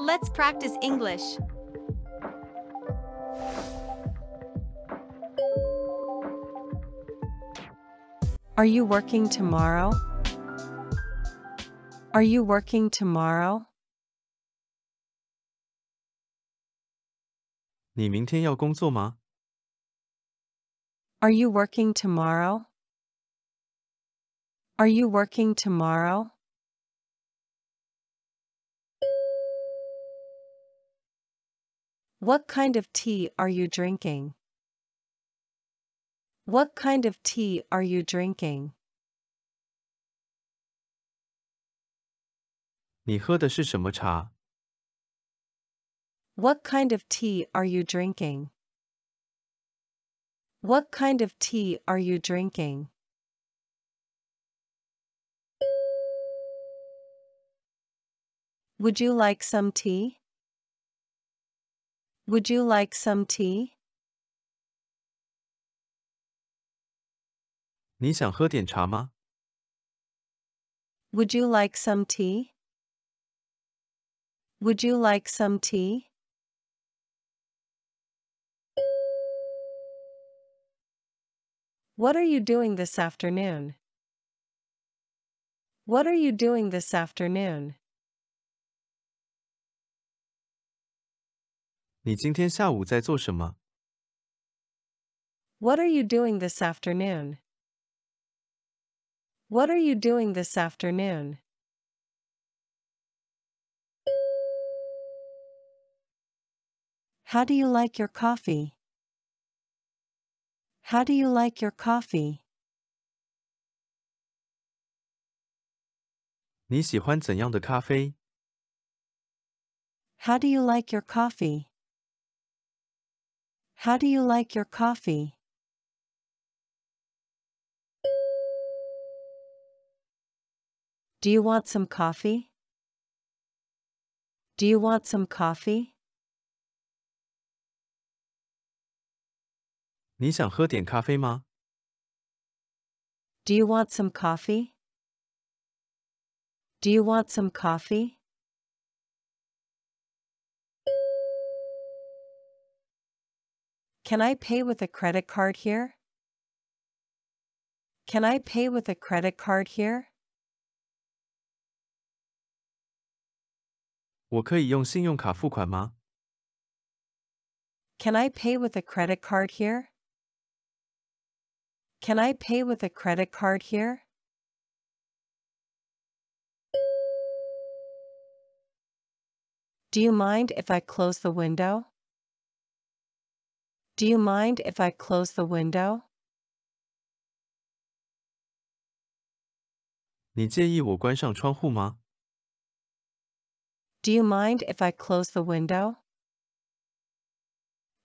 Let's practice English. Are you working tomorrow? Are you working tomorrow? 你明天要工作吗？ Are you working tomorrow? Are you working tomorrow? What kind of tea are you drinking? What kind of tea are you drinking? 你喝的是什么茶？ What kind of tea are you drinking? What kind of tea are you drinking? Would you like some tea? Would you like some tea? 你想喝点茶吗？ Would you like some tea? Would you like some tea? What are you doing this afternoon? What are you doing this afternoon? 你今天下午在做什么？ What are you doing this afternoon? What are you doing this afternoon? How do you like your coffee? How do you like your coffee? 你喜欢怎样的咖啡？ How do you like your coffee? How do you like your coffee? Do you want some coffee? Do you want some coffee? 你想喝点咖啡吗？ Do you want some coffee? Do you want some coffee? Can I pay with a credit card here? Can I pay with a credit card here? 我可以用信用卡付款吗？ Can I pay with a credit card here? Can I pay with a credit card here? Do you mind if I close the window? Do you mind if I close the window? 你介意我关上窗户吗？ Do you mind if I close the window?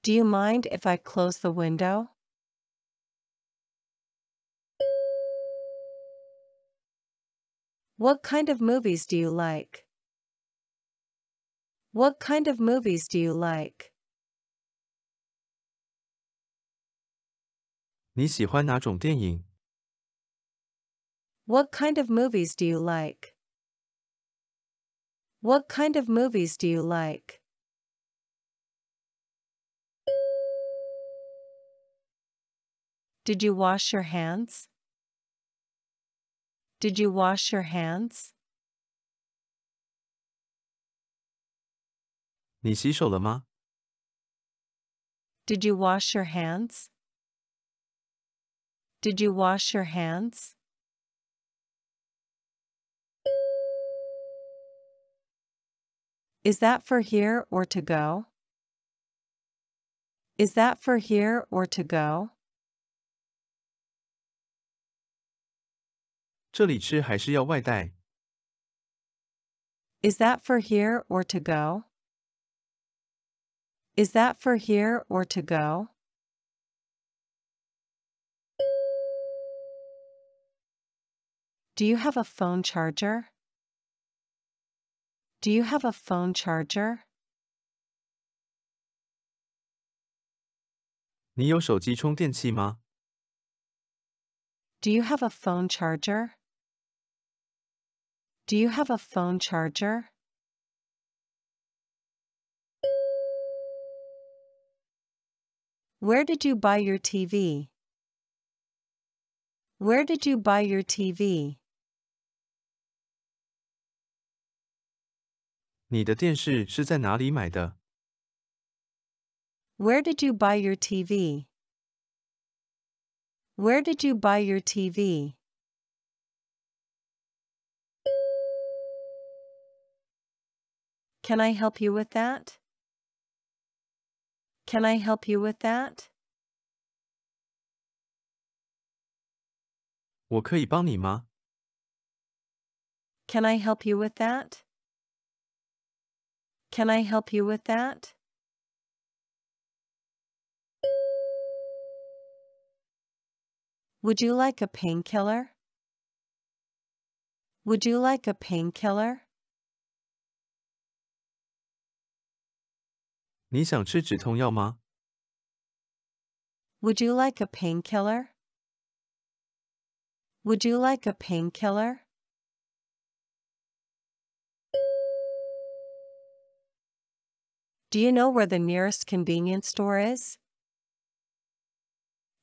Do you mind if I close the window? What kind of movies do you like? What kind of movies do you like? 你喜欢哪种电影？ What kind of movies do you like? What kind of movies do you like? Did you wash your hands? Did you wash your hands? 你洗手了吗？ Did you wash your hands? Did you wash your hands? Is that for here or to go? Is that for here or to go? 这里吃还是要外带？ Is that for here or to go? Is that for here or to go? Do you have a phone charger? Do you have a phone charger? 你有手机充电器吗？Do you have a phone charger? Do you have a phone charger? Where did you buy your TV? Where did you buy your TV? 你的电视是在哪里买的？ Where did you buy your TV? Where did you buy your TV? Can I help you with that? Can I help you with that? 我可以帮你吗？ Can I help you with that? Can I help you with that? Would you like a painkiller? Would you like a painkiller? 你想吃止痛药吗？ Would you like a painkiller? Would you like a painkiller? Do you know where the nearest convenience store is?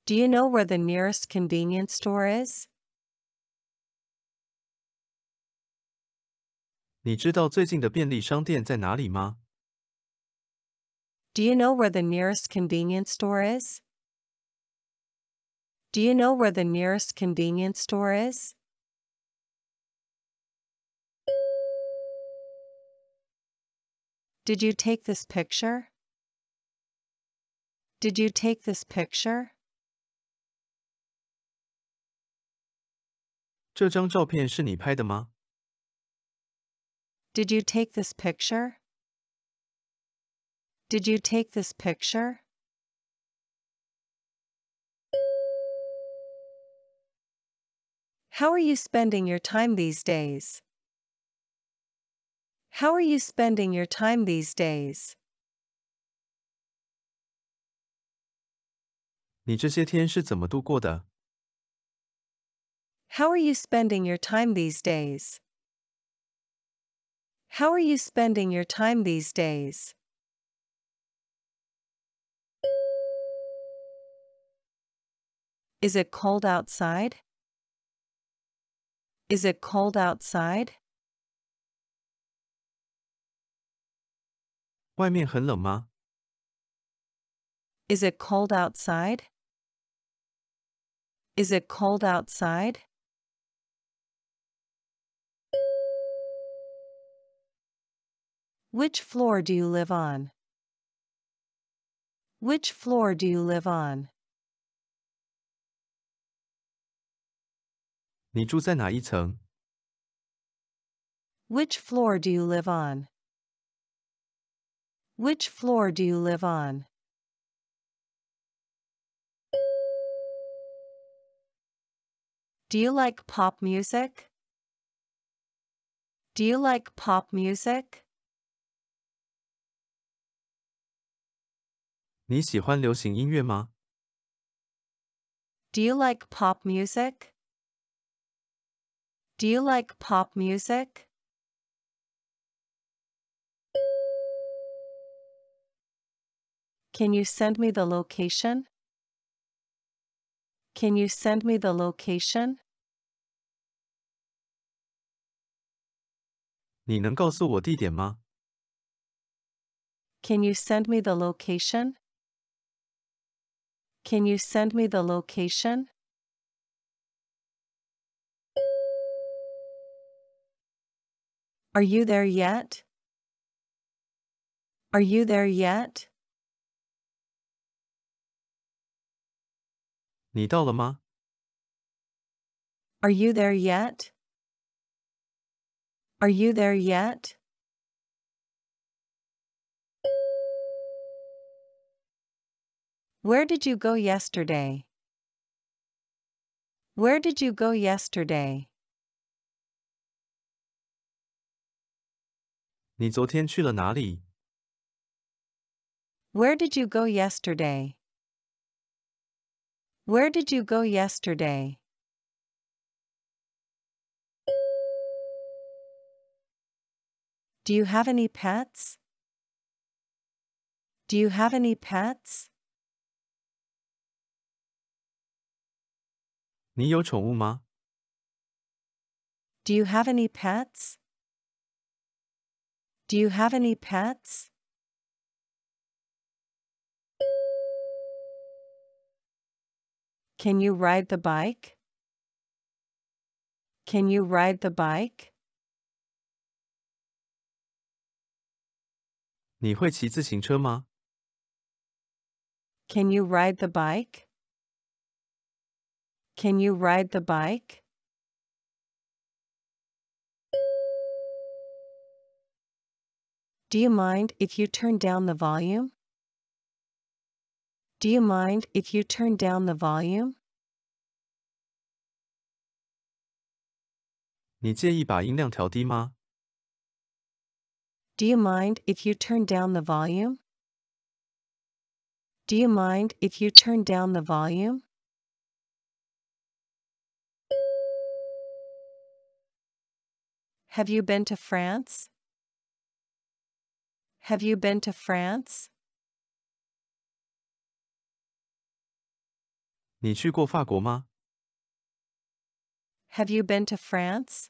Do you know where the nearest convenience store is? 你知道最近的便利商店在哪里吗？ Do you know where the nearest convenience store is? Do you know where the nearest convenience store is? Did you take this picture? Did you take this picture? 这张照片是你拍的吗？ Did you take this picture? Did you take this picture? How are you spending your time these days? How are you spending your time these days? 你这些天是怎么度过的？ How are you spending your time these days? How are you spending your time these days? Is it cold outside? Is it cold outside? 外面很冷吗？ Is it cold outside? Is it cold outside? Which floor do you live on? Which floor do you live on? 你住在哪一层？ Which floor do you live on? Which floor do you live on? Do you like pop music? Do you like pop music? 你喜欢流行音乐吗？ Do you like pop music? Do you like pop music? Can you send me the location? Can you send me the location? 你能告诉我地点吗？ Can you send me the location? Can you send me the location? Are you there yet? Are you there yet? 你到了吗？ Are you there yet? Are you there yet? Where did you go yesterday? Where did you go yesterday? 你昨天去了哪里？ Where did you go yesterday? Where did you go yesterday? Do you have any pets? Do you have any pets? 你有宠物吗? Do you have any pets? Do you have any pets? Can you ride the bike? Can you ride the bike? 你会骑自行车吗？ Can you ride the bike? Can you ride the bike? Do you mind if you turn down the volume? Do you mind if you turn down the volume? 你介意把音量调低吗？ Do you mind if you turn down the volume? Do you mind if you turn down the volume? Have you been to France? Have you been to France? 你去过法国吗？ Have you been to France?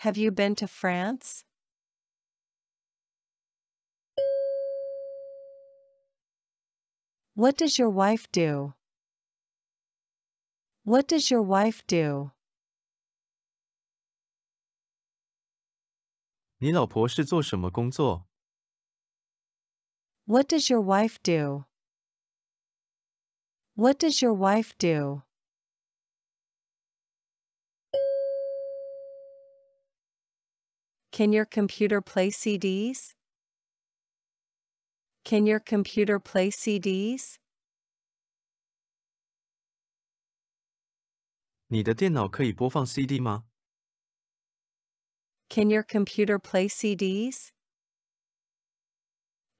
Have you been to France? What does your wife do? What does your wife do? 你老婆是做什么工作？ What does your wife do? What does your wife do? Can your computer play CDs? Can your computer play CDs? 你的电脑可以播放 CD 吗？ Can your computer play CDs?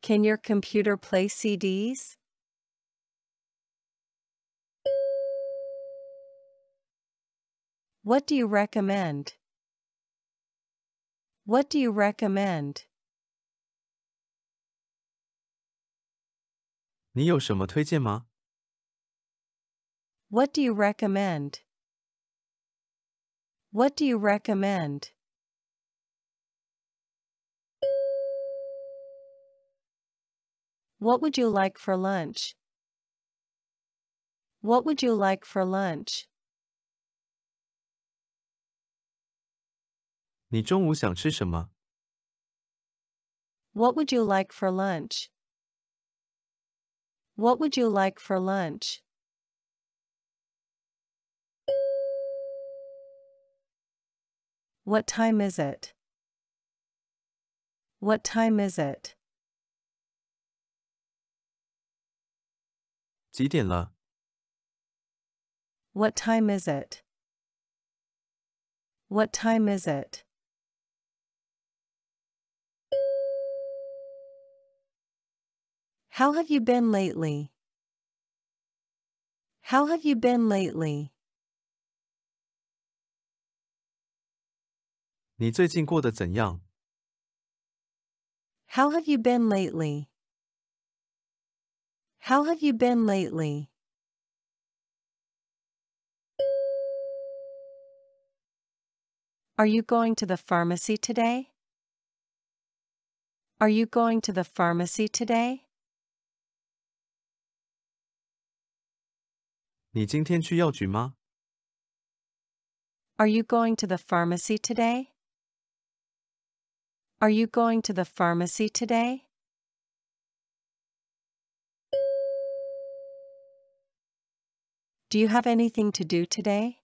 Can your computer play CDs? What do you recommend? What do you recommend? 你有什么推荐吗？ What do you recommend? What do you recommend? What would you like for lunch? What would you like for lunch? 你中午想吃什么？ What would you like for lunch? What would you like for lunch? What time is it? What time is it? 几点了？ What time is it? What time is it? How have you been lately? How have you been lately? 你最近过得怎样？ How have you been lately? How have you been lately? Are you going to the pharmacy today? Are you going to the pharmacy today? 你今天去药局吗？ Are you going to the pharmacy today? Are you going to the pharmacy today? Do you have anything to do today?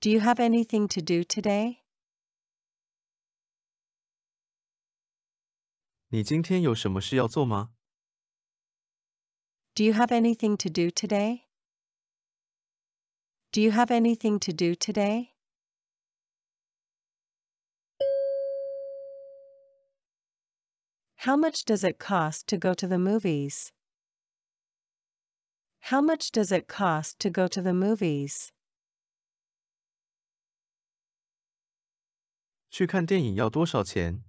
Do you have anything to do today? 你今天有什么事要做吗？ Do you have anything to do today? Do you have anything to do today? How much does it cost to go to the movies? How much does it cost to go to the movies? 去看电影要多少钱？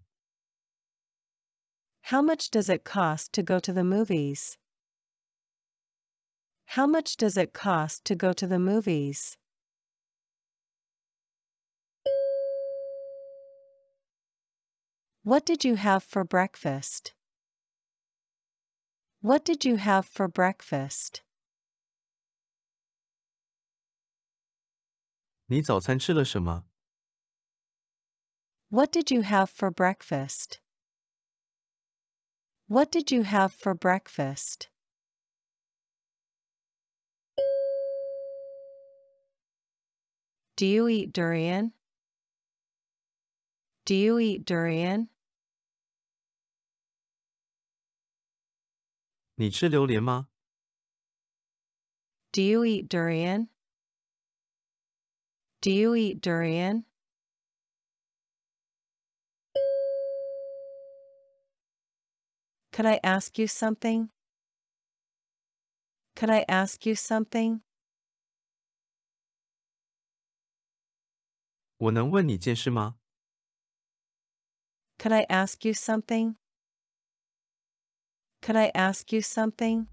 How much does it cost to go to the movies? How much does it cost to go to the movies? What did you have for breakfast? What did you have for breakfast? 你早餐吃了什么？ What did you have for breakfast? What did you have for breakfast? Do you eat durian? Do you eat durian? 你吃榴莲吗？ Do you eat durian? Do you eat durian? Could I ask you something? Could I ask you something? 我能问你件事吗？ Could I ask you something? Could I ask you something?